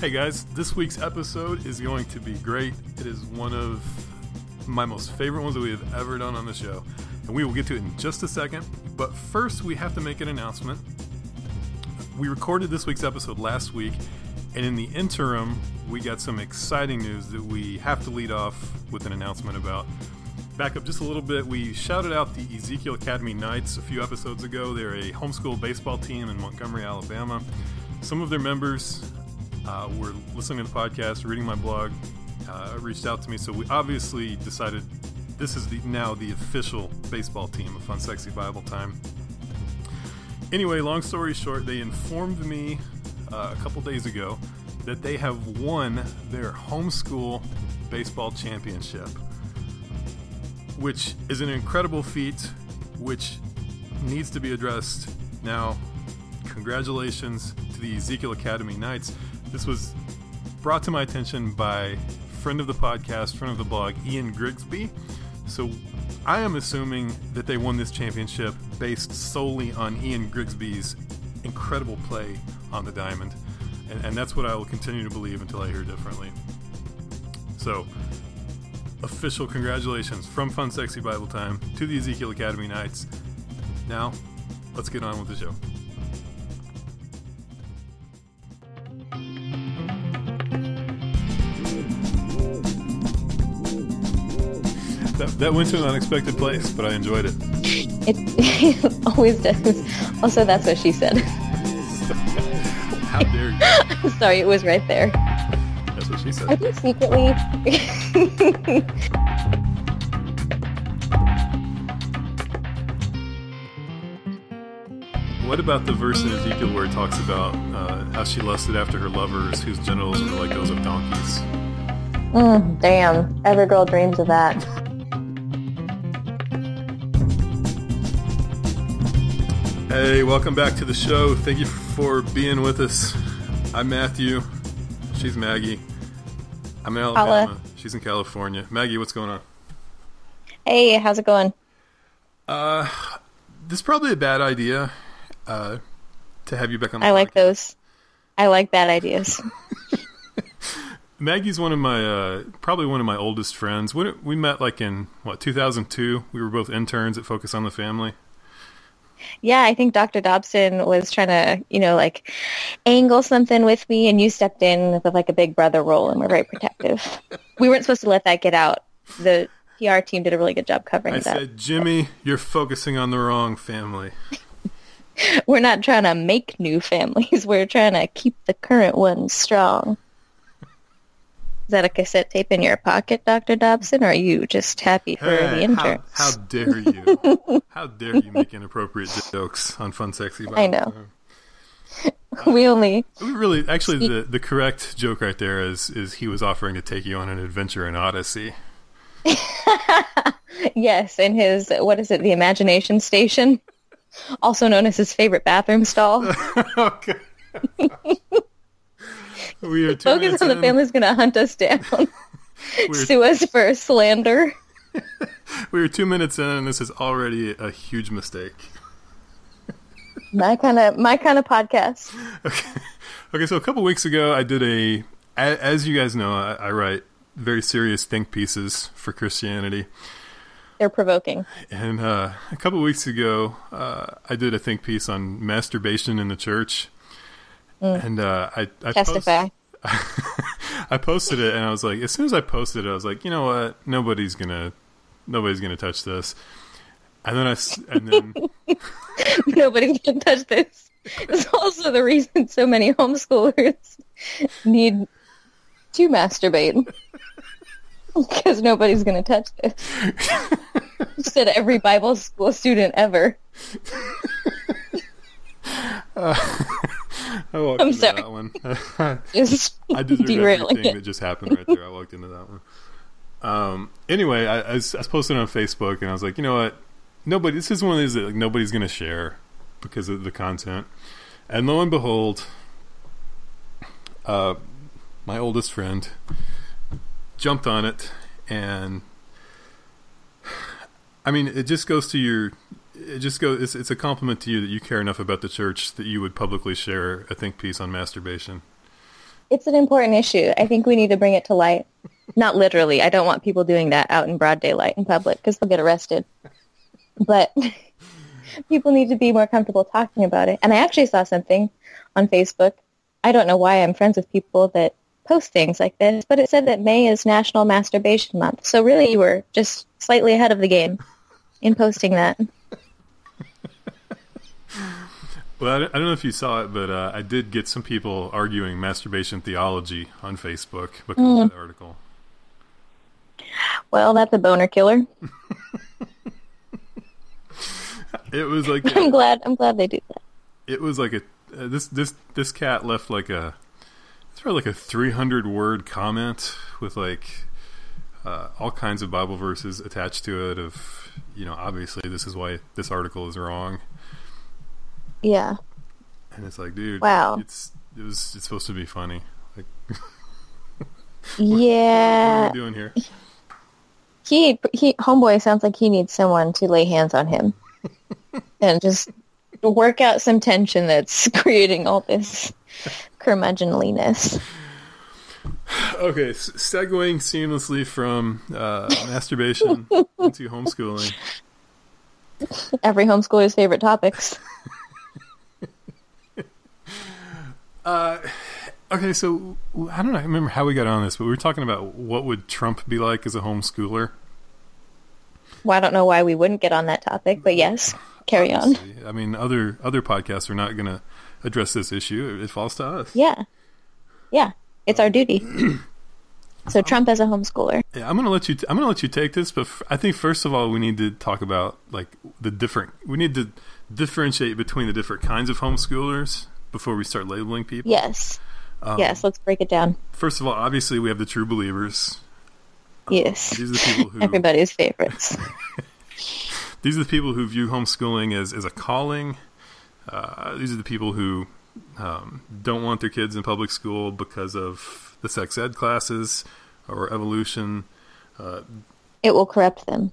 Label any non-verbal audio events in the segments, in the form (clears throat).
Hey guys, this week's episode is going to be great. It is one of my most favorite ones that we have ever done on the show. And we will get to it in just a second. But first, we have to make an announcement. We recorded this week's episode last week, and in the interim, we got some exciting news that we have to lead off with an announcement about. Back up just a little bit, we shouted out the Ezekiel Academy Knights a few episodes ago. They're a homeschool baseball team in Montgomery, Alabama. Some of their members uh, were listening to the podcast, reading my blog, uh, reached out to me. So we obviously decided this is the, now the official baseball team of Fun Sexy Bible Time. Anyway, long story short, they informed me uh, a couple days ago that they have won their homeschool baseball championship, which is an incredible feat, which needs to be addressed now. Congratulations to the Ezekiel Academy Knights. This was brought to my attention by friend of the podcast, friend of the blog, Ian Grigsby. So I am assuming that they won this championship based solely on Ian Grigsby's incredible play on the diamond. And, and that's what I will continue to believe until I hear differently. So, official congratulations from Fun Sexy Bible Time to the Ezekiel Academy Knights. Now, let's get on with the show. That, went to an unexpected place, but I enjoyed it. It, it (laughs) always does. Also, that's what she said. How dare you? I'm (laughs) sorry, it was right there. That's what she said. I think secretly. (laughs) What about the verse in Ezekiel where it talks about uh, how she lusted after her lovers whose genitals were like those of donkeys? Mm, damn, every girl dreams of that. Hey, welcome back to the show. Thank you for being with us. I'm Matthew. She's Maggie. I'm in Alabama. Holla. She's in California. Maggie, what's going on? Hey, how's it going? Uh, this is probably a bad idea uh, to have you back on the I like podcast. those. I like bad ideas. (laughs) Maggie's one of my uh, probably one of my oldest friends. We we met like in what 2002. We were both interns at Focus on the Family. Yeah, I think Dr. Dobson was trying to, you know, like angle something with me, and you stepped in with like a big brother role, and we're very protective. we weren't supposed to let that get out. The PR team did a really good job covering I that. said, Jimmy, you're focusing on the wrong family. (laughs) We're not trying to make new families. We're trying to keep the current ones strong. Is that a cassette tape in your pocket, Dr. Dobson, or are you just happy for the Hey, how, how dare you? (laughs) how dare you make inappropriate jokes on Fun Sexy? Bible I know. Time? Uh, (laughs) we only We really, actually, the the correct joke right there is is he was offering to take you on an adventure in Odyssey. (laughs) yes, in his what is it, the imagination station, also known as his favorite bathroom stall. okay. (laughs) we are two Focus on the family's gonna hunt us down, (laughs) sue us for slander. (laughs) we are two minutes in, and this is already a huge mistake. My kind of my kind of podcast. Okay. Okay, so a couple weeks ago, I did a, a- as you guys know, I, I write very serious think pieces for Christianity. They're provoking. And uh, a couple weeks ago, uh, I did a think piece on masturbation in the church. And uh, I, I, post- Testify. (laughs) I posted it, and I was like, as soon as I posted it, I was like, you know what? Nobody's gonna, nobody's gonna touch this. And then I, and then (laughs) Nobody's gonna touch this. It's also the reason so many homeschoolers need to masturbate. Because nobody's gonna touch this. (laughs) Said every Bible school student ever. I walked I'm into sorry. that one. (laughs) Just I (laughs) derailing everything it. that just happened right there. I walked into that one. Um, anyway, I, I, was, I was posting on Facebook, and I was like, you know what? Nobody. This is one of these that like, nobody's going to share because of the content. And lo and behold, uh, my oldest friend jumped on it, and I mean, it just goes to your. It just goes. It's, it's a compliment to you that you care enough about the church that you would publicly share a think piece on masturbation. it's an important issue. I think we need to bring it to light. Not literally. I don't want people doing that out in broad daylight in public because they'll get arrested. But (laughs) people need to be more comfortable talking about it. And I actually saw something on Facebook. I don't know why I'm friends with people that post things like this, but it said that May is National Masturbation Month. So really you were just slightly ahead of the game in posting that. Well, I don't- know if you saw it, but uh, I did get some people arguing masturbation theology on Facebook because of that article. Well, that's a boner killer. (laughs) It was like (laughs) I'm glad. I'm glad they do that. it was like a uh, this this this cat left like a it's probably like a 300 word comment with like uh, all kinds of Bible verses attached to it. Of you know, obviously this is why this article is wrong, Yeah. and it's like, dude, Wow. it's it was it's supposed to be funny. Like, (laughs) Yeah. what are we doing here? he he homeboy sounds like he needs someone to lay hands on him (laughs) and just work out some tension that's (laughs) creating all this curmudgeonliness. Okay, s- segueing seamlessly from uh, masturbation into homeschooling. Every homeschooler's favorite topics. Uh, okay, so I don't know. I remember how we got on this, but we were talking about what would Trump be like as a homeschooler. Well, I don't know why we wouldn't get on that topic, but yes, carry on. I mean, other other podcasts are not going to address this issue. It falls to us. Yeah, yeah, it's our duty. (clears throat) So Trump as a homeschooler. Yeah, I'm going to let you. T- I'm going to let you take this, but f- I think first of all, we need to talk about like the different. We need to differentiate between the different kinds of homeschoolers before we start labeling people. Yes, Um, yes. Let's break it down. First of all, obviously, we have the true believers. Yes, These are the people (laughs) who. everybody's favorites. (laughs) these are the people who view homeschooling as, as a calling. Uh, these are the people who um, don't want their kids in public school because of the sex ed classes or evolution. It will corrupt them.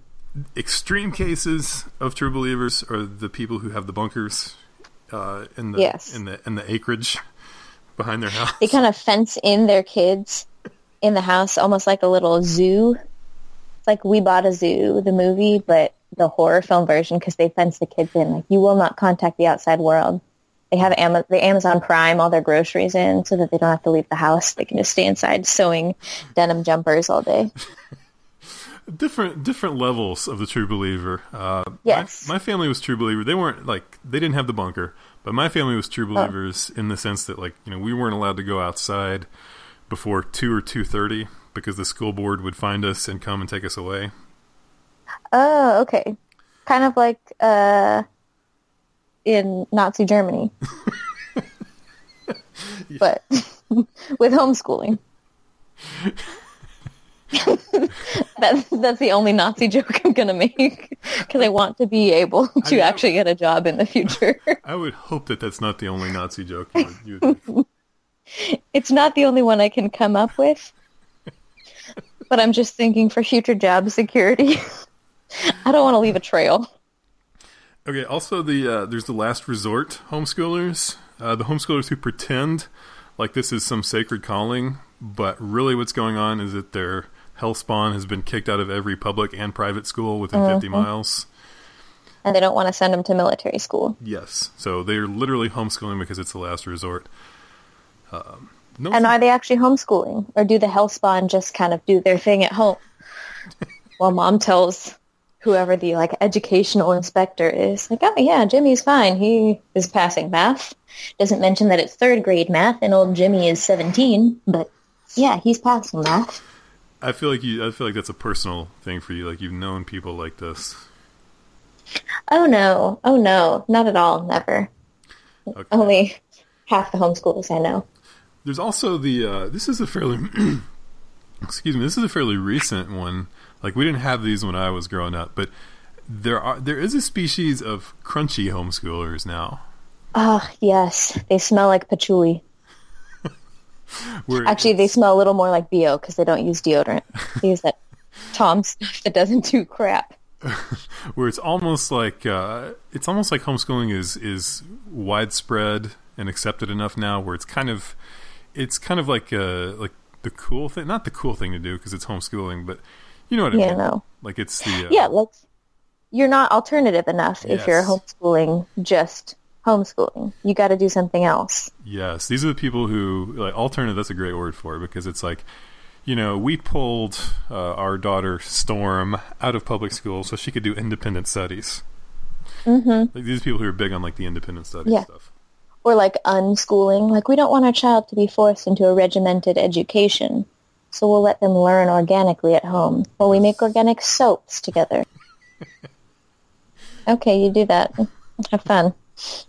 Extreme cases of true believers are the people who have the bunkers uh, in the Yes. in the in the acreage (laughs) behind their house. They kind of fence in their kids in the house, almost like a little zoo. It's like We Bought a Zoo, the movie, but the horror film version because they fence the kids in. Like, you will not contact the outside world. They have Ama- the Amazon Prime all their groceries in so that they don't have to leave the house. They can just stay inside sewing denim jumpers all day. (laughs) different different levels of the true believer. Uh, Yes. my, my family was true believer. They weren't like they didn't have the bunker, but my family was Oh. true believers in the sense that like you know we weren't allowed to go outside before two or two thirty because the school board would find us and come and take us away. Oh, okay. Kind of like uh, in Nazi Germany. (laughs) but (laughs) with homeschooling. (laughs) (laughs) that, that's the only Nazi joke I'm going to make because I want to be able to know. actually get a job in the future. (laughs) I would hope that that's not the only Nazi joke you would, you would (laughs) it's not the only one I can come up with, but I'm just thinking for future job security. I don't want to leave a trail. Okay. Also, the uh, there's the last resort homeschoolers, uh, the homeschoolers who pretend like this is some sacred calling, but really what's going on is that their hell spawn has been kicked out of every public and private school within 50 miles. And they don't want to send them to military school. Yes. So they're literally homeschooling because it's the last resort. Um, no, And are they actually homeschooling, or do the hellspawn just kind of do their thing at home? (laughs) While mom tells whoever the like educational inspector is, like, oh yeah, Jimmy's fine. He is passing math. Doesn't mention that it's third grade math, and old Jimmy is seventeen. But yeah, he's passing math. I feel like you. I feel like that's a personal thing for you. Like you've known people like this. Oh no, oh no, not at all, never. Okay. Only half the homeschoolers I know. There's also the. Uh, this is a fairly. (clears throat) excuse me. This is a fairly recent one. Like we didn't have these when I was growing up, but there are there is a species of crunchy homeschoolers now. Oh yes, they smell like patchouli. (laughs) Actually, they smell a little more like bo because they don't use deodorant. They use that (laughs) Tom stuff that doesn't do crap. (laughs) where it's almost like uh, it's almost like homeschooling is is widespread and accepted enough now, where it's kind of it's kind of like uh like the cool thing, not the cool thing to do because it's homeschooling, but you know what I Yeah, mean. no. Like it's the uh, Yeah, like you're not alternative enough if you're homeschooling just homeschooling. You got to do something else. Yes, these are the people who like alternative. That's a great word for it because it's like, you know, we pulled uh, our daughter Storm out of public school so she could do independent studies. Mm-hmm. Like these people who are big on like the independent studies Yeah. stuff. Or like unschooling. Like we don't want our child to be forced into a regimented education. So we'll let them learn organically at home. while we make organic soaps together. (laughs) okay, you do that. Have fun. (laughs)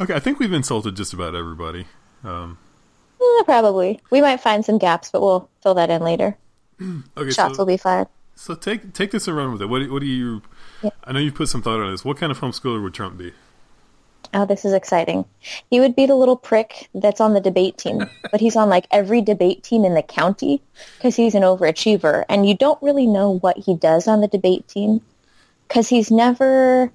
Okay, I think we've insulted just about everybody. Um, Eh, probably. We might find some gaps, but we'll fill that in later. (clears throat) okay, Shots so, will be fired. so take take this and run with it. What do, what do you? Yeah. I know you've put some thought on this. What kind of homeschooler would Trump be? Oh, this is exciting. He would be the little prick that's on the debate team, (laughs) but he's on like every debate team in the county because he's an overachiever. And you don't really know what he does on the debate team because he's never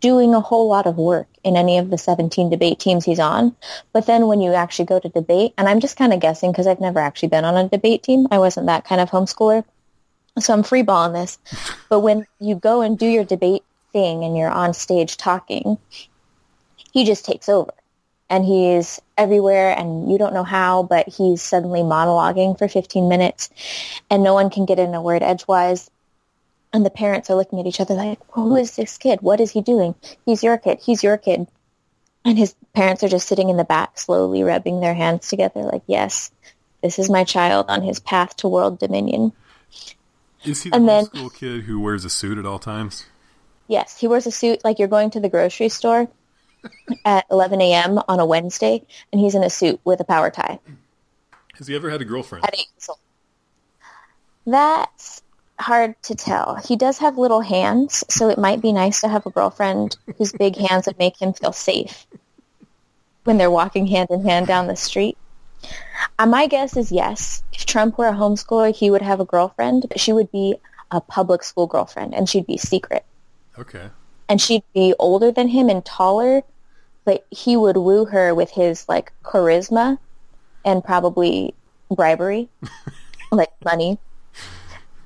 doing a whole lot of work in any of the 17 debate teams he's on. But then when you actually go to debate, and I'm just kind of guessing because I've never actually been on a debate team. I wasn't that kind of homeschooler. So I'm free balling this. But when you go and do your debate thing and you're on stage talking, he just takes over and he's everywhere and you don't know how, but he's suddenly monologuing for 15 minutes and no one can get in a word edgewise. And the parents are looking at each other like, who is this kid? What is he doing? He's your kid. He's your kid. And his parents are just sitting in the back, slowly rubbing their hands together like, yes, this is my child on his path to world dominion. Is he the And then- homeschool kid who wears a suit at all times? Yes, he wears a suit like you're going to the grocery store (laughs) at 11 a.m. on a Wednesday, and he's in a suit with a power tie Has he ever had a girlfriend? at eight years old. That's hard to tell. He does have little hands, so it might be nice to have a girlfriend whose big hands would make him feel safe when they're walking hand in hand down the street. Uh, my guess is yes. If Trump were a homeschooler, he would have a girlfriend, but she would be a public school girlfriend, and she'd be secret. Okay. and she'd be older than him and taller, but he would woo her with his like charisma and probably bribery, (laughs) like money.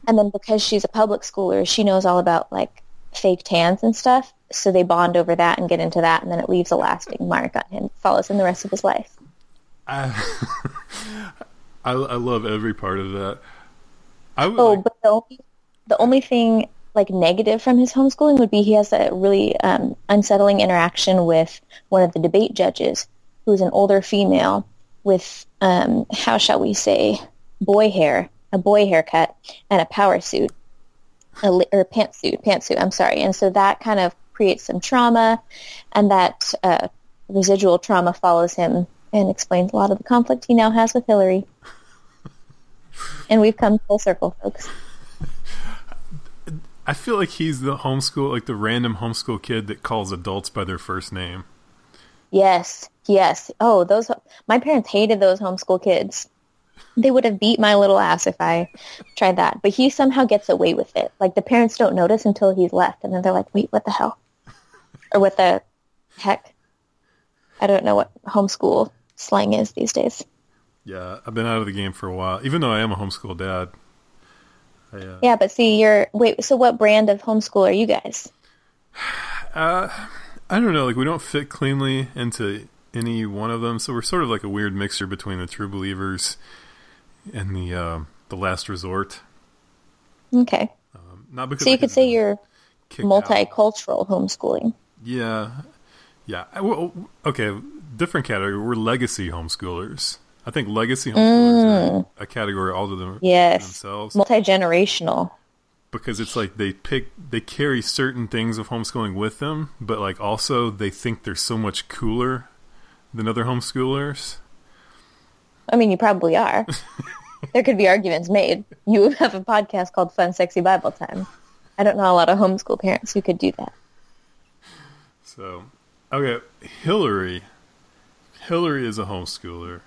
And then because she's a public schooler, she knows all about like fake tans and stuff. So they bond over that and get into that, and then it leaves a lasting mark on him, follows him the rest of his life. I, (laughs) I I love every part of that. I would Oh, like, but the only the only thing like negative from his homeschooling would be he has a really um, unsettling interaction with one of the debate judges, who's an older female with um, how shall we say boy hair, a boy haircut, and a power suit, a, li- or pantsuit, pantsuit. I'm sorry, and so that kind of creates some trauma, and that uh, residual trauma follows him and explains a lot of the conflict he now has with Hillary. (laughs) And we've come full circle, folks. I feel like he's the homeschool, like the random homeschool kid that calls adults by their first name. Yes, yes. Oh, those my parents hated those homeschool kids. They would have beat my little ass if I tried that. But he somehow gets away with it. Like the parents don't notice until he's left, and then they're like, "Wait, what the hell?" Or what the heck? I don't know what homeschool slang is these days. Yeah, I've been out of the game for a while, even though I am a homeschool dad. I, uh, Yeah, but see, you're wait. So what brand of homeschool are you guys? (sighs) I don't know, like we don't fit cleanly into any one of them, so we're sort of like a weird mixture between the true believers and the uh, the last resort. Okay, Um, not because so you could say you're kicked out. multicultural homeschooling. Yeah, yeah. Okay, different category. We're legacy homeschoolers. I think legacy homeschoolers are a category all to them Yes, themselves multi generational. because it's like they pick they carry certain things of homeschooling with them, but like also they think they're so much cooler than other homeschoolers. I mean, you probably are. (laughs) there could be arguments made. You have a podcast called Fun Sexy Bible Time. I don't know a lot of homeschool parents who could do that. So, okay, Hillary. Hillary is a homeschooler.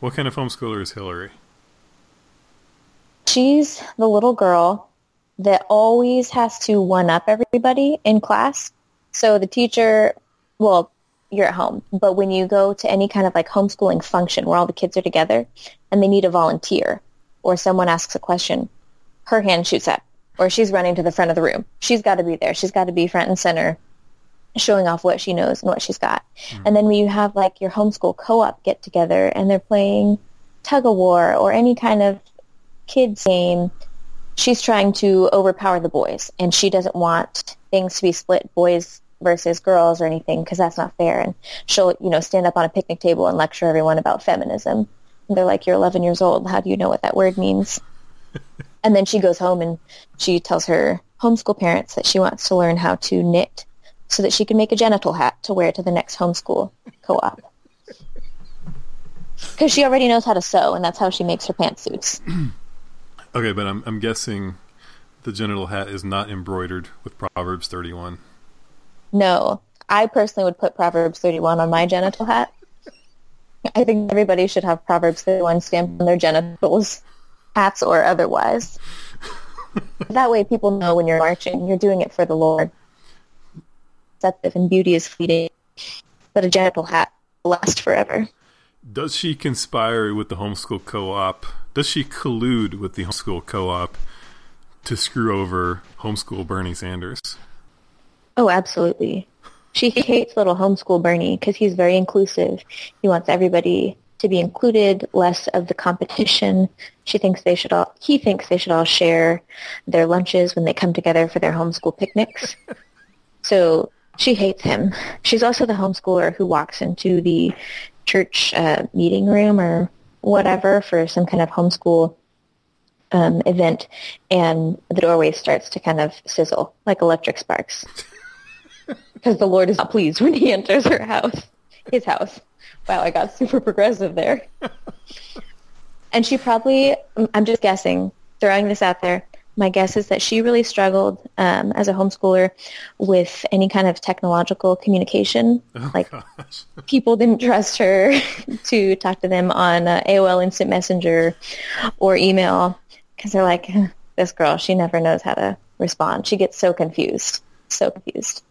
What kind of homeschooler is Hillary? She's the little girl that always has to one up everybody in class. So the teacher, well, you're at home. But when you go to any kind of like homeschooling function where all the kids are together and they need a volunteer or someone asks a question, her hand shoots up or she's running to the front of the room. She's got to be there. She's got to be front and center showing off what she knows and what she's got. Mm. And then when you have like your homeschool co-op get together and they're playing tug of war or any kind of kids game, she's trying to overpower the boys and she doesn't want things to be split boys versus girls or anything because that's not fair. And she'll, you know, stand up on a picnic table and lecture everyone about feminism. And they're like, you're 11 years old. How do you know what that word means? (laughs) and then she goes home and she tells her homeschool parents that she wants to learn how to knit so that she can make a genital hat to wear to the next homeschool co-op. (laughs) Because she already knows how to sew, and that's how she makes her pantsuits. (clears throat) Okay, but I'm I'm guessing the genital hat is not embroidered with Proverbs 31. No, I personally would put Proverbs 31 on my genital hat. I think everybody should have Proverbs 31 stamped on their genitals, hats or otherwise. that way people know when you're marching, you're doing it for the Lord. And beauty is fleeting, but a genital hat will last forever. Does she conspire with the homeschool co-op? Does she collude with the homeschool co-op to screw over homeschool Bernie Sanders? Oh, absolutely. She hates little homeschool Bernie because he's very inclusive. He wants everybody to be included, less of the competition. She thinks they should all, he thinks they should all share their lunches when they come together for their homeschool picnics. (laughs) so she hates him. She's also the homeschooler who walks into the church uh, meeting room or whatever for some kind of homeschool um, event, and the doorway starts to kind of sizzle like electric sparks (laughs) because the Lord is not pleased when he enters her house, his house. Wow, I got super progressive there. and she probably, I'm just guessing, throwing this out there, my guess is that she really struggled um, as a homeschooler with any kind of technological communication. Oh, like gosh. (laughs) people didn't trust her (laughs) to talk to them on uh, AOL Instant Messenger or email because they're like, this girl, she never knows how to respond. She gets so confused, so confused.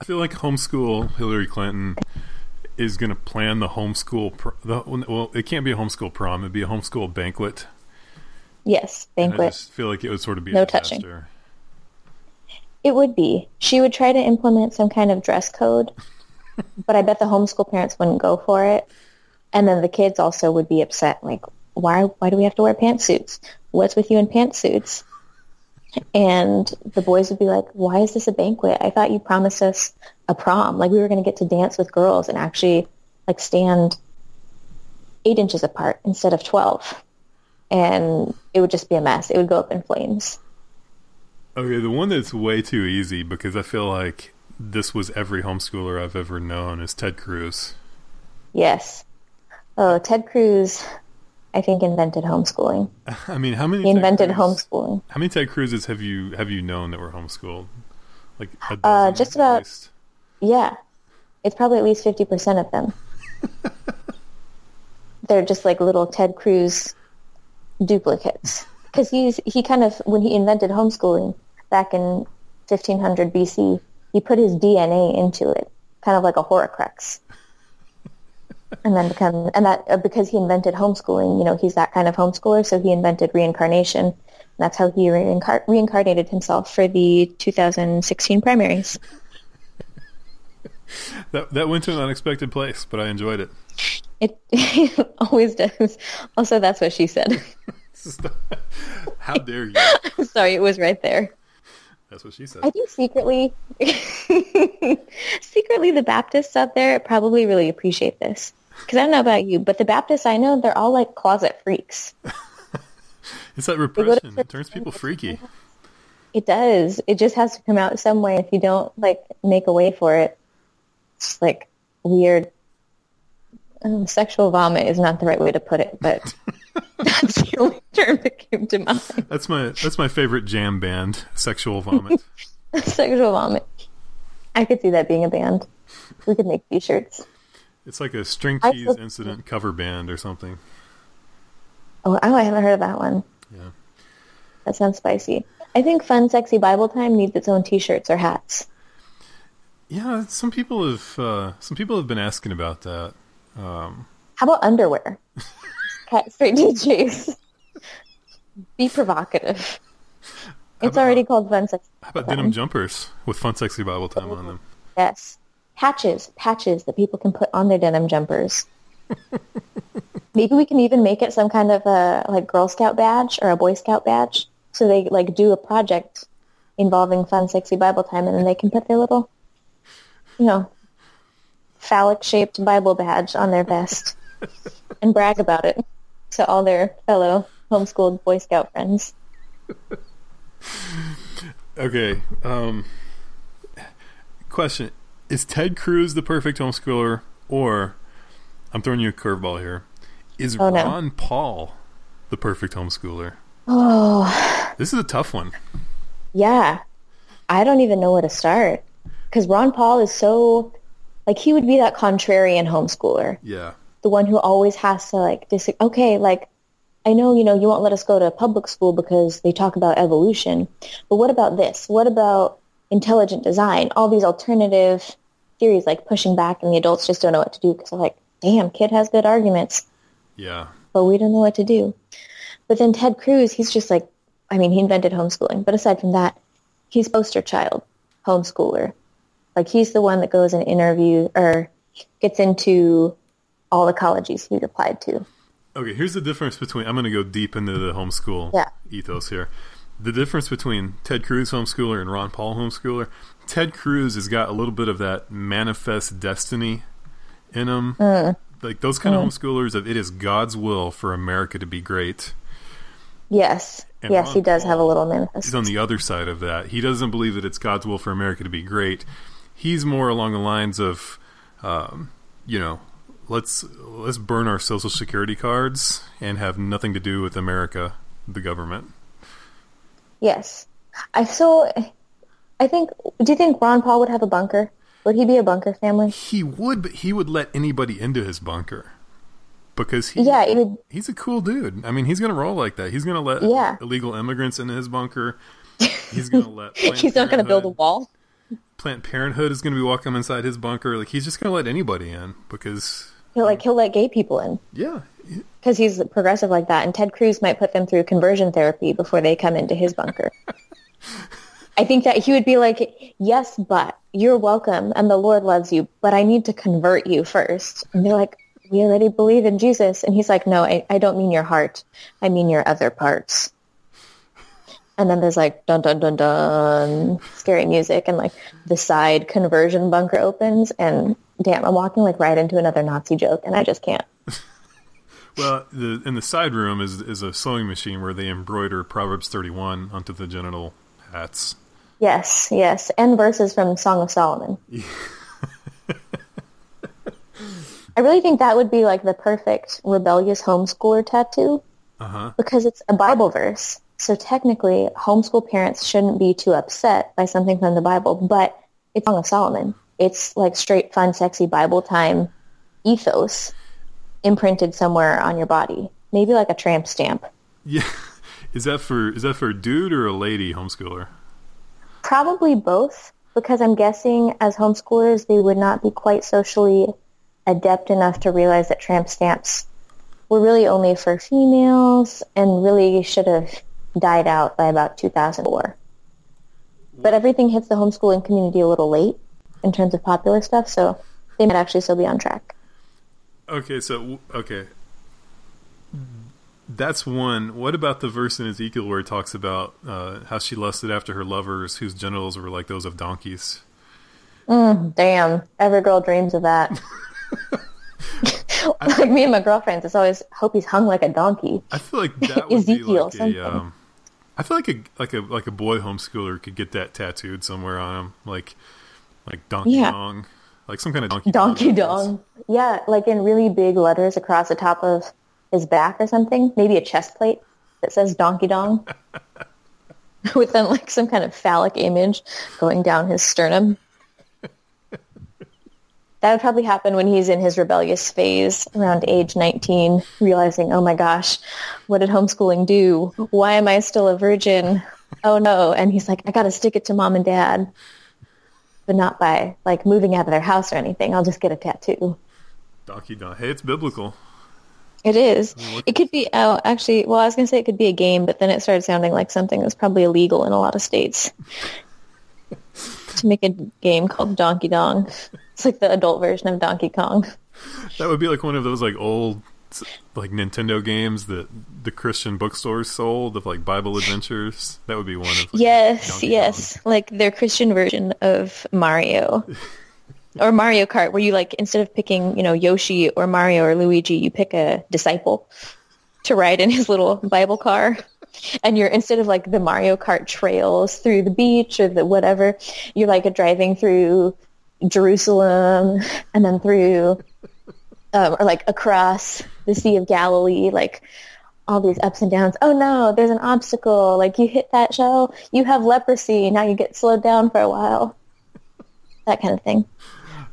I feel like homeschool Hillary Clinton is going to plan the homeschool. Pr- the, well, it can't be a homeschool prom; it'd be a homeschool banquet. Yes, And I just feel like it would sort of be No a touching. It would be. She would try to implement some kind of dress code, but I bet the homeschool parents wouldn't go for it. And then the kids also would be upset, like, why why do we have to wear pantsuits? What's with you in pantsuits? And the boys would be like, why is this a banquet? I thought you promised us a prom. Like we were going to get to dance with girls and actually like stand eight inches apart instead of 12. And it would just be a mess. It would go up in flames. Okay, the one that's way too easy because I feel like this was every homeschooler I've ever known is Ted Cruz. Yes. Oh, Ted Cruz, I think invented homeschooling. (laughs) I mean, how many He Ted invented Cruz- homeschooling. How many Ted Cruzes have you have you known that were homeschooled? Like Uh, just about- least? Yeah. It's probably at least 50% of them. (laughs) They're just like little Ted Cruz duplicates. Because he's he kind of when he invented homeschooling back in 1500 BC, he put his DNA into it, kind of like a Horcrux. And then become and that uh, because he invented homeschooling, you know, he's that kind of homeschooler, so he invented reincarnation. That's how he reincar- reincarnated himself for the 2016 primaries. (laughs) That that went to an unexpected place, but I enjoyed it. It, it (laughs) always does. Also, that's what she said. (laughs) How dare you? Sorry, it was right there. That's what she said. I think secretly, (laughs) secretly, the Baptists out there probably really appreciate this. Because I don't know about you, but the Baptists I know, they're all like closet freaks. (laughs) It's that repression. It turns people freaky. It does. It just has to come out some way. If you don't like make a way for it, it's like weird. Um, sexual vomit is not the right way to put it, but (laughs) (laughs) that's the only term that came to mind. That's my that's my favorite jam band, Sexual Vomit. (laughs) Sexual vomit. I could see that being a band. We could make t-shirts. It's like a string cheese feel- incident cover band or something. Oh, oh, I haven't heard of that one. Yeah. That sounds spicy. I think Fun Sexy Bible Time needs its own t-shirts or hats. Yeah, some people have uh, some people have been asking about that. Um, How about underwear? (laughs) To the chase. Be provocative. It's about- already called fun sex. how about denim jumpers with fun, sexy Bible time on them? Yes. Patches, patches that people can put on their denim jumpers. (laughs) Maybe we can even make it some kind of a like Girl Scout badge or a Boy Scout badge. So they like do a project involving fun, sexy Bible time, and then they can put their little, you know, phallic-shaped Bible badge on their vest (laughs) and brag about it to all their fellow homeschooled Boy Scout friends. Okay. Um, question: Is Ted Cruz the perfect homeschooler, or I'm throwing you a curveball here? Is Oh, no. Ron Paul the perfect homeschooler? Oh, This is a tough one. Yeah. I don't even know where to start. Because Ron Paul is so, like, he would be that contrarian homeschooler. Yeah. The one who always has to, like, dis- okay, like, I know, you know, you won't let us go to public school because they talk about evolution. But what about this? What about intelligent design? All these alternative theories, like, pushing back, and the adults just don't know what to do because they're like, damn, kid has good arguments Yeah. but we don't know what to do. But then Ted Cruz, he's just like, I mean, he invented homeschooling. But aside from that, he's poster child homeschooler. Like he's the one that goes and interview or gets into all the colleges he's applied to. Okay, here's the difference between. I'm going to go deep into the homeschool Yeah. ethos here. The difference between Ted Cruz homeschooler and Ron Paul homeschooler. Ted Cruz has got a little bit of that manifest destiny in him. Like those kind of homeschoolers of it is God's will for America to be great. Yes. And yes, Ron he does have a little manifest. He's on the other side of that. He doesn't believe that it's God's will for America to be great. He's more along the lines of, um, you know, let's let's burn our social security cards and have nothing to do with America, the government. Yes. I so I think do you think Ron Paul would have a bunker? Would he be a bunker family? He would, but he would let anybody into his bunker because he, Yeah, would he's a cool dude. I mean, he's gonna roll like that. He's gonna let Yeah. illegal immigrants into his bunker. He's gonna let. (laughs) He's not going to build a wall. Planned Parenthood is gonna be welcome inside his bunker. Like he's just gonna let anybody in because He'll like he'll let gay people in. yeah, because he's progressive like that, and Ted Cruz might put them through conversion therapy before they come into his bunker. (laughs) I think that he would be like, "Yes, but you're welcome, and the Lord loves you, but I need to convert you first. And they're like, "We already believe in Jesus," and he's like, "No, I, I don't mean your heart. I mean your other parts." And then there's like dun dun dun dun scary music, and like the side conversion bunker opens, and damn, I'm walking like right into another Nazi joke, and I just can't. (laughs) Well, the, in the side room is is a sewing machine where they embroider Proverbs thirty one onto the genital hats. Yes, yes, and verses from Song of Solomon. (laughs) I really think that would be like the perfect rebellious homeschooler tattoo Uh huh. because it's a Bible verse. So technically, homeschool parents shouldn't be too upset by something from the Bible, but it's Song of Solomon. It's like straight, fun, sexy Bible time ethos imprinted somewhere on your body. Maybe like a tramp stamp. Yeah. (laughs) Is that for is that for a dude or a lady homeschooler? Probably both, because I'm guessing as homeschoolers they would not be quite socially adept enough to realize that tramp stamps were really only for females and really should have died out by about 2004. But everything hits the homeschooling community a little late in terms of popular stuff, so they might actually still be on track. Okay, so okay. That's one. What about the verse in Ezekiel where it talks about uh, how she lusted after her lovers whose genitals were like those of donkeys? Damn, every girl dreams of that. (laughs) like me and my girlfriends, it's always hope he's hung like a donkey. I feel like that would be Ezekiel, like something. a. Um, I feel like a like a like a boy homeschooler could get that tattooed somewhere on him, like like donkey Yeah. dong, like some kind of donkey Donkey dong. dong. Yeah, like in really big letters across the top of his back or something. Maybe a chest plate that says donkey dong. (laughs) With then like some kind of phallic image going down his sternum. That would probably happen when he's in his rebellious phase around age 19, realizing, oh my gosh, what did homeschooling do? Why am I still a virgin? Oh no. And he's like, I got to stick it to mom and dad. but not by like moving out of their house or anything. I'll just get a tattoo. Donkey Dong. Hey, it's biblical. It is. It could be. Oh, actually, well, I was gonna say it could be a game, but then it started sounding like something that's probably illegal in a lot of states. (laughs) to make a game called Donkey Dong, it's like the adult version of Donkey Kong. That would be like one of those like old like Nintendo games that the Christian bookstores sold of like Bible (laughs) adventures. That would be one of like, Yes, Donkey yes, like their Christian version of Mario. (laughs) Or Mario Kart, where you like instead of picking, you know, Yoshi or Mario or Luigi, you pick a disciple to ride in his little Bible car. And you're instead of like the Mario Kart trails through the beach or the whatever, you're like driving through Jerusalem and then through um, or like across the Sea of Galilee, like all these ups and downs. Oh no, there's an obstacle. Like you hit that shell, you have leprosy. Now you get slowed down for a while. That kind of thing.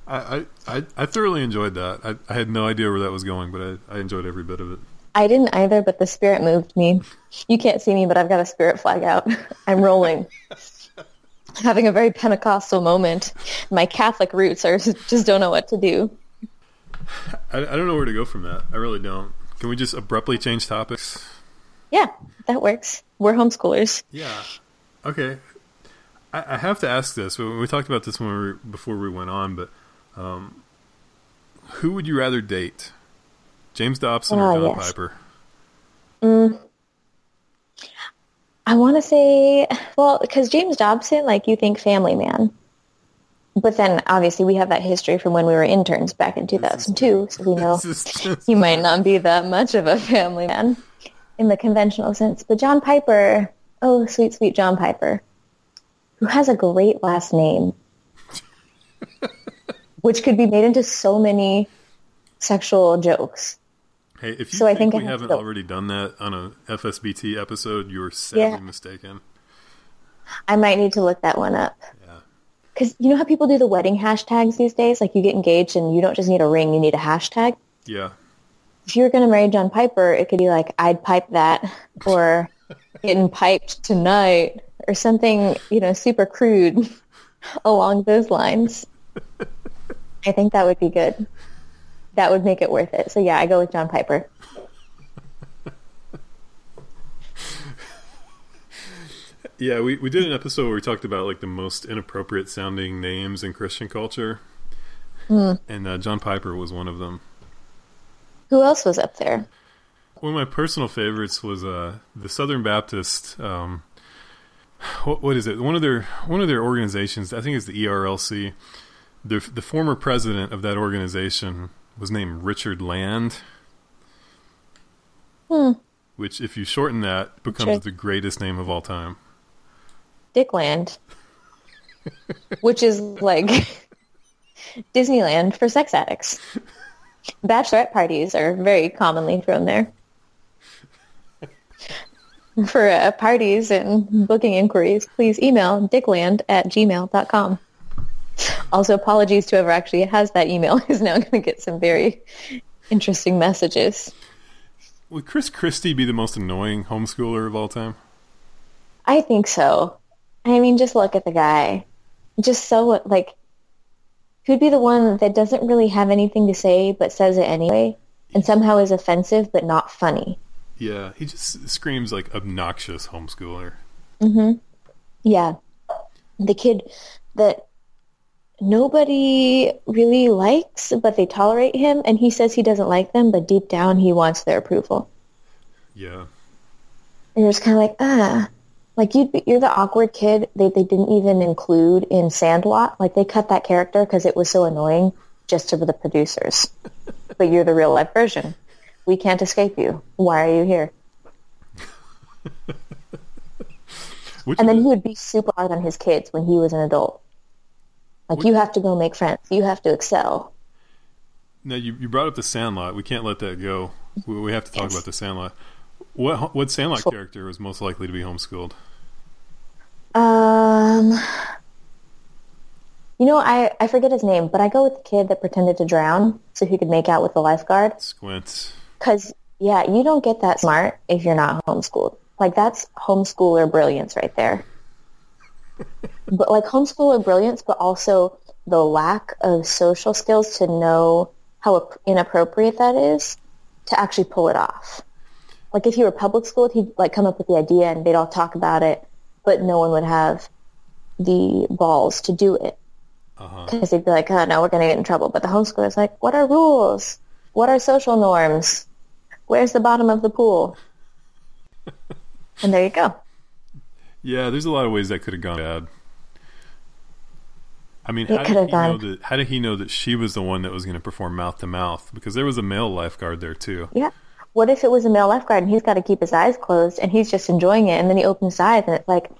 I, I, I, thoroughly enjoyed that. I, I had no idea where that was going, but I, I enjoyed every bit of it. I didn't either, but the spirit moved me. You can't see me, but I've got a spirit flag out. (laughs) I'm rolling. (laughs) Having a very Pentecostal moment. My Catholic roots are just don't know what to do. I, I don't know where to go from that. I really don't. Can we just abruptly change topics? Yeah, that works. We're homeschoolers. Yeah. Okay. I, I have to ask this. We, we talked about this when we were, before we went on, but um, who would you rather date, James Dobson or Ah, John yes. Piper? I want to say, well, because James Dobson, like you think family man. But then obviously we have that history from when we were interns back in 2002, so we know he (laughs) might not be that much of a family man in the conventional sense. But John Piper, oh, sweet, sweet John Piper, who has a great last name, (laughs) which could be made into so many sexual jokes. Hey, if you So I think, think I we have to haven't already done that on a FSBT episode, you're sadly Yeah. mistaken. I might need to look that one up. Yeah. Because you know how people do the wedding hashtags these days? Like you get engaged and you don't just need a ring, you need a hashtag. Yeah. If you were going to marry John Piper, it could be like, I'd pipe that, (laughs) or getting piped tonight, or something, you know, super crude (laughs) along those lines. (laughs) I think that would be good. That would make it worth it. So yeah, I go with John Piper. (laughs) Yeah, we, we did an episode where we talked about like the most inappropriate sounding names in Christian culture. Hmm. And uh, John Piper was one of them. Who else was up there? One of my personal favorites was uh, the Southern Baptist. Um, what, what is it? One of their one of their organizations. I think it's the ERLC. The the former president of that organization was named Richard Land. Hmm. Which, if you shorten that, becomes Richard. the greatest name of all time. Dickland, (laughs) which is like Disneyland for sex addicts. Bachelorette parties are very commonly thrown there. For uh, parties and booking inquiries, please email dickland at gmail.com. Also, apologies to whoever actually has that email (laughs) is now going to get some very interesting messages. Would Chris Christie be the most annoying homeschooler of all time? I think so. I mean, just look at the guy. Just so, like, who'd be the one that doesn't really have anything to say but says it anyway and somehow is offensive but not funny? Yeah, he just screams like obnoxious homeschooler. Mm-hmm. Yeah. The kid that nobody really likes, but they tolerate him, and he says he doesn't like them, but deep down he wants their approval. Yeah. And you're just kind of like, ah, like you'd be, you're the awkward kid they, they didn't even include in Sandlot. Like they cut that character because it was so annoying just to the producers. (laughs) but you're the real life version. We can't escape you. Why are you here? (laughs) And then he would be super hard on his kids when he was an adult. Like you have to go make friends. You have to excel. now you, you brought up the Sandlot. We can't let that go. We, we have to talk Yes. about the Sandlot. What what Sandlot Sure. character was most likely to be homeschooled? Um, you know, I, I forget his name, but I go with the kid that pretended to drown so he could make out with the lifeguard. Squint. Because, yeah, you don't get that smart if you're not homeschooled. Like, that's homeschooler brilliance right there. But like homeschooler brilliance, but also the lack of social skills to know how inappropriate that is to actually pull it off. Like if you were public school, he'd like come up with the idea and they'd all talk about it, but no one would have the balls to do it because uh-huh. they'd be like, "Oh no, we're gonna get in trouble." But the homeschooler is like, "What are rules? What are social norms? Where's the bottom of the pool?" (laughs) and there you go. Yeah, there's a lot of ways that could have gone bad. I mean, it how did, that, how did, he know that she was the one that was going to perform mouth to mouth? Because there was a male lifeguard there too. Yeah. What if it was a male lifeguard and he's got to keep his eyes closed and he's just enjoying it, and then he opens his eyes and it's like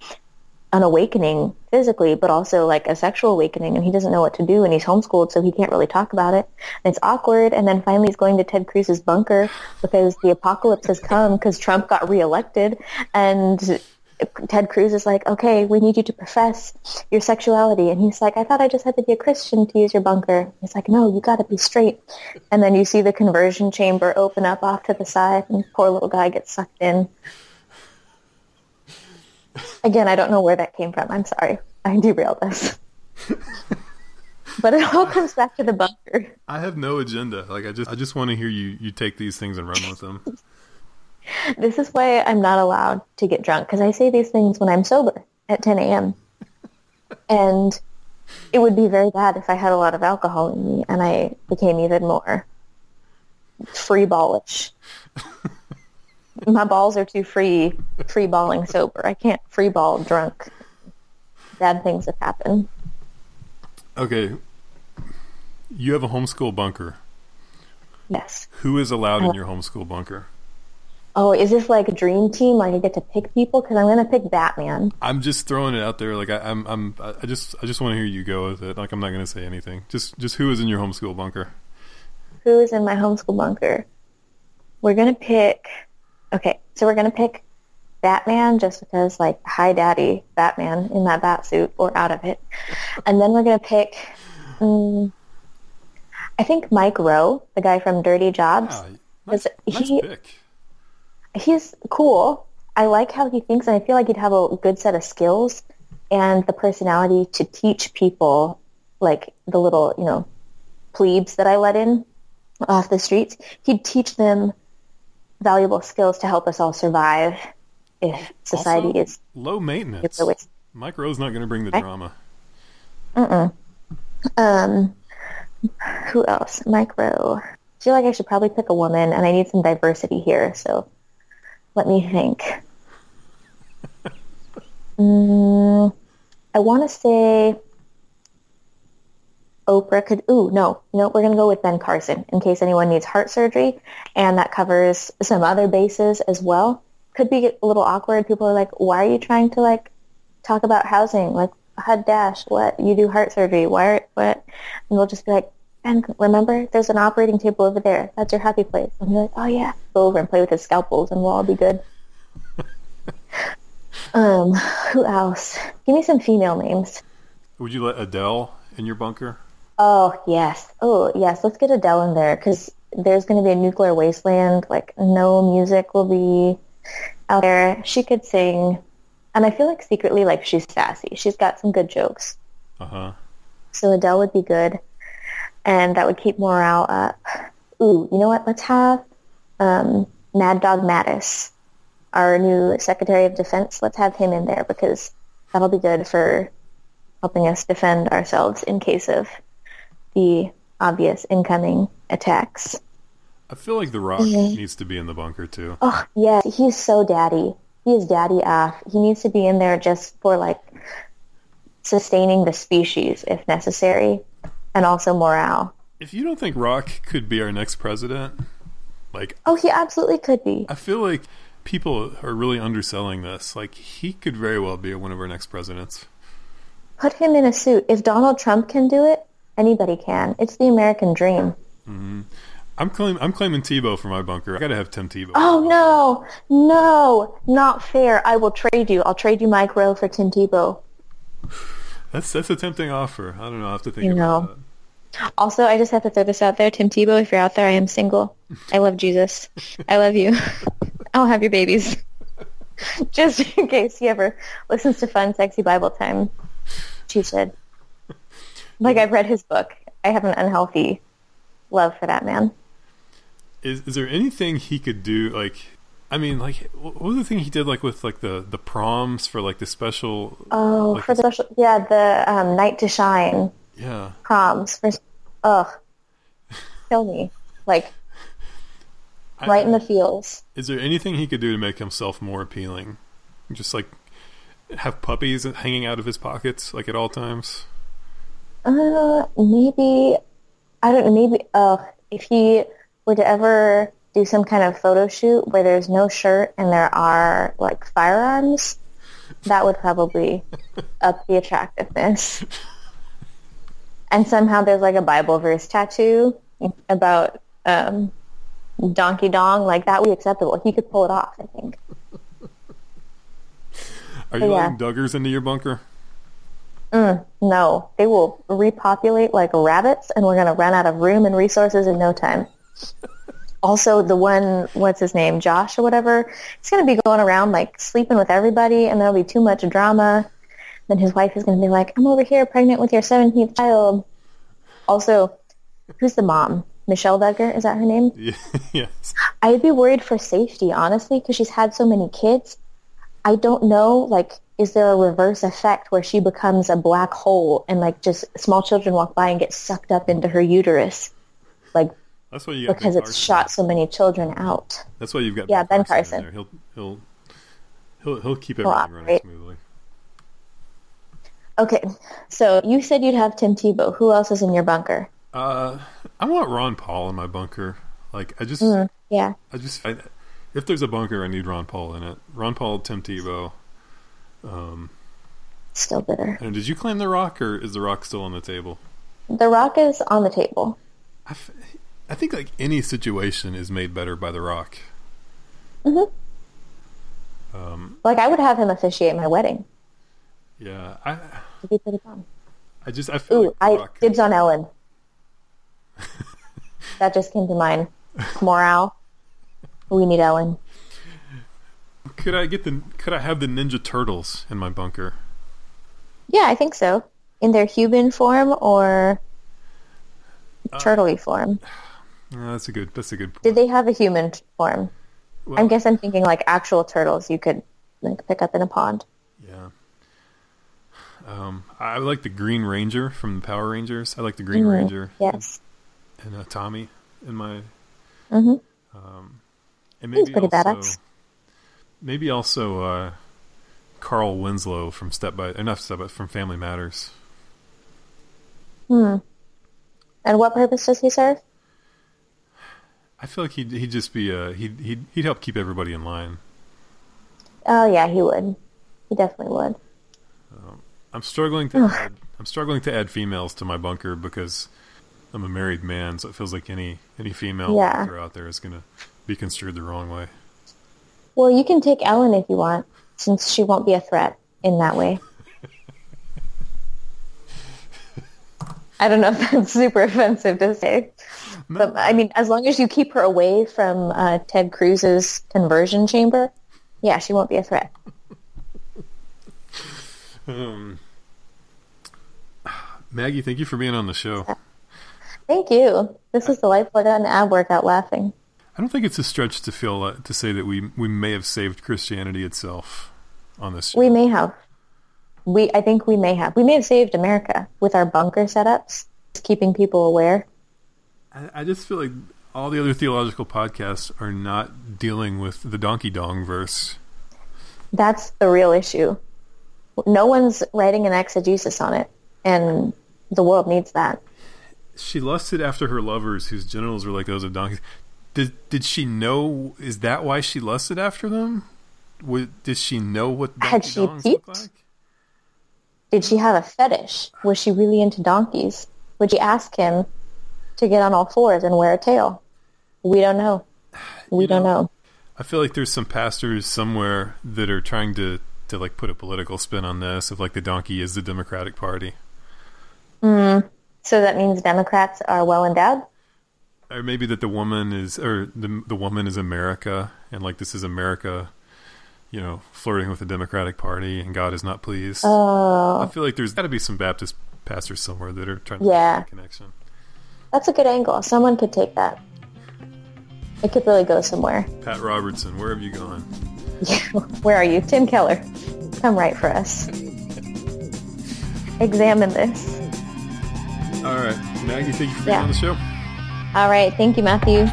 an awakening physically, but also like a sexual awakening, and he doesn't know what to do, and he's homeschooled, so he can't really talk about it. And it's awkward, and then finally he's going to Ted Cruz's bunker because the apocalypse has come because Trump got reelected, and Ted Cruz is like, okay, we need you to profess your sexuality. And he's like, I thought I just had to be a Christian to use your bunker. He's like, no, you got to be straight. And then you see the conversion chamber open up off to the side and poor little guy gets sucked in. Again, I don't know where that came from. I'm sorry. I derailed this. but it all comes back to the bunker. I have no agenda. Like I just I just want to hear you you take these things and run with them. This is why I'm not allowed to get drunk because I say these things when I'm sober at 10 a.m. (laughs) and it would be very bad if I had a lot of alcohol in me and I became even more free ballish. (laughs) My balls are too free, free balling sober. I can't free ball drunk. Bad things have happened. Okay. You have a homeschool bunker. Yes. Who is allowed in uh, your homeschool bunker? Oh, is this like a dream team? Like I get to pick people because I'm going to pick Batman. I'm just throwing it out there. Like I, am I'm, I just, I just want to hear you go with it. Like I'm not going to say anything. Just, just who is in your homeschool bunker? Who is in my homeschool bunker? We're going to pick. Okay, so we're going to pick Batman just because, like, hi, daddy, Batman in that bat suit or out of it, and then we're going to pick. Um, I think Mike Rowe, the guy from Dirty Jobs, yeah, nice, he, pick he's cool. I like how he thinks, and I feel like he'd have a good set of skills and the personality to teach people, like the little, you know, plebes that I let in off the streets. He'd teach them valuable skills to help us all survive if society also, is low maintenance. Mike Rowe's not going to bring the drama. Mm-mm. Um, who else? Mike Rowe. I feel like I should probably pick a woman, and I need some diversity here. So let me think. mm, I want to say Oprah could. Ooh, no, no, we're gonna go with Ben Carson in case anyone needs heart surgery, and that covers some other bases as well. Could be a little awkward. People are like, "Why are you trying to like talk about housing? Like, HUD dash, what you do heart surgery? Why? Are, what?" And they'll just be like, and remember, there's an operating table over there. That's your happy place. And you're like, oh yeah, go over and play with his scalpels, and we'll all be good. (laughs) um, who else? Give me some female names. Would you let Adele in your bunker? Oh yes, oh yes. Let's get Adele in there because there's going to be a nuclear wasteland. Like no music will be out there. She could sing, and I feel like secretly, like she's sassy. She's got some good jokes. Uh huh. So Adele would be good and that would keep morale up. Ooh, you know what? Let's have um, Mad Dog Mattis, our new Secretary of Defense. Let's have him in there because that'll be good for helping us defend ourselves in case of the obvious incoming attacks. I feel like The Rock mm-hmm. needs to be in the bunker too. Oh, yeah, he's so daddy. He is daddy off. He needs to be in there just for like sustaining the species if necessary and also morale. If you don't think Rock could be our next president, like oh, he absolutely could be. I feel like people are really underselling this. Like he could very well be one of our next presidents. Put him in a suit. If Donald Trump can do it, anybody can. It's the American dream. Mm-hmm. I'm claiming I'm claiming Tebow for my bunker. I gotta have Tim Tebow. Oh no, no, not fair. I will trade you. I'll trade you Mike Rowe for Tim Tebow. That's that's a tempting offer. I don't know. I have to think you about know. that. Also, I just have to throw this out there. Tim Tebow, if you're out there, I am single. I love Jesus. I love you. (laughs) I'll have your babies. (laughs) just in case he ever listens to Fun Sexy Bible Time. She said, Like I've read his book. I have an unhealthy love for that man. Is is there anything he could do? Like, I mean, like, what was the thing he did? Like with like the the proms for like the special. Oh, like for the special, yeah, the um, night to shine Yeah. proms for. Ugh, (laughs) kill me. Like I- right in the feels. Is there anything he could do to make himself more appealing? Just like have puppies hanging out of his pockets like at all times. Uh, maybe I don't know. Maybe uh, if he were to ever do some kind of photo shoot where there's no shirt and there are like firearms, that would probably (laughs) up the attractiveness. (laughs) And somehow there's like a Bible verse tattoo about um, Donkey Dong. Like that would be acceptable. He could pull it off. I think. Are you Yeah. letting Duggars into your bunker? Mm, no, they will repopulate like rabbits, and we're going to run out of room and resources in no time. (laughs) Also, the one, what's his name, Josh or whatever, he's going to be going around like sleeping with everybody, and there'll be too much drama. Then his wife is going to be like, "I'm over here pregnant with your 17th child." Also, who's the mom? Michelle Duggar, is that her name? Yeah. (laughs) yes. I'd be worried for safety, honestly, because she's had so many kids. I don't know, like, is there a reverse effect where she becomes a black hole and, like, just small children walk by and get sucked up into her uterus? Like, That's why you got because Ben it's Carson. shot so many children out. That's why you've got Yeah, Ben Carson. there. He'll he'll he'll he'll keep everything running smoothly. Okay, so you said you'd have Tim Tebow. Who else is in your bunker? Uh, I want Ron Paul in my bunker. Like I just Mm, yeah. I just I, if there's a bunker, I need Ron Paul in it. Ron Paul, Tim Tebow. Um, Still bitter. and did you claim the Rock, or is the Rock still on the table? The Rock is on the table. I, f- I think like any situation is made better by the Rock. Mhm. Um, Like, I would have him officiate my wedding. Yeah, I It'd be pretty fun. I just I feel Ooh, like I Rock. dibs on Ellen. (laughs) that just came to mind. Morale. We need Ellen. Could I get the Could I have the Ninja Turtles in my bunker? Yeah, I think so. In their human form or Uh, turtley form. (sighs) Yeah, that's a good. That's a good. Point. Did they have a human form? Well, I guess I'm thinking like actual turtles you could like pick up in a pond. Um, I like the Green Ranger from the Power Rangers. I like the Green Mhm. Ranger Yes. and uh, Tommy in my. Mhm. Um, and He's maybe pretty also, badass. Maybe also uh, Carl Winslow from Step by enough Step by from Family Matters. Hmm. And what purpose does he serve? I feel like he'd he'd just be uh he'd he'd he'd help keep everybody in line. Oh yeah, he would. He definitely would. I'm struggling to add, I'm struggling to add females to my bunker because I'm a married man, so it feels like any any female Yeah. out there is gonna be construed the wrong way. Well, you can take Ellen if you want, since she won't be a threat in that way. I don't know if that's super offensive to say. But I mean, as long as you keep her away from uh, Ted Cruz's conversion chamber, yeah, she won't be a threat. (laughs) Um, Maggie, thank you for being on the show. Thank you. This is delightful. I got an ab workout laughing. I don't think it's a stretch to feel uh, to say that we we may have saved Christianity itself on this. Show. We may have. We, I think we may have. We may have saved America with our bunker setups, keeping people aware. I, I just feel like all the other theological podcasts are not dealing with the donkey dong verse. That's the real issue. No one's writing an exegesis on it, and the world needs that. She lusted after her lovers, whose genitals were like those of donkeys. Did did she know? Is that why she lusted after them? Would, did she know what Had she peeped? like? Did she have a fetish? Was she really into donkeys? Would she ask him to get on all fours and wear a tail? We don't know. (sighs) We You don't know, know. I feel like there's some pastors somewhere that are trying to to like put a political spin on this of like the donkey is the Democratic Party. Mm-hmm. So that means Democrats are well endowed? or maybe that the woman is or the the woman is America and like this is America you know, flirting with the Democratic Party and God is not pleased. Oh. I feel like there's got to be some Baptist pastors somewhere that are trying to Yeah. make that connection. that's a good angle. Someone could take that. It could really go somewhere. Pat Robertson, where have you gone? (laughs) Where are you? Tim Keller. Come right for us. (laughs) Examine this. All right, Maggie, thank you for being Yeah. on the show. All right. Thank you, Matthew.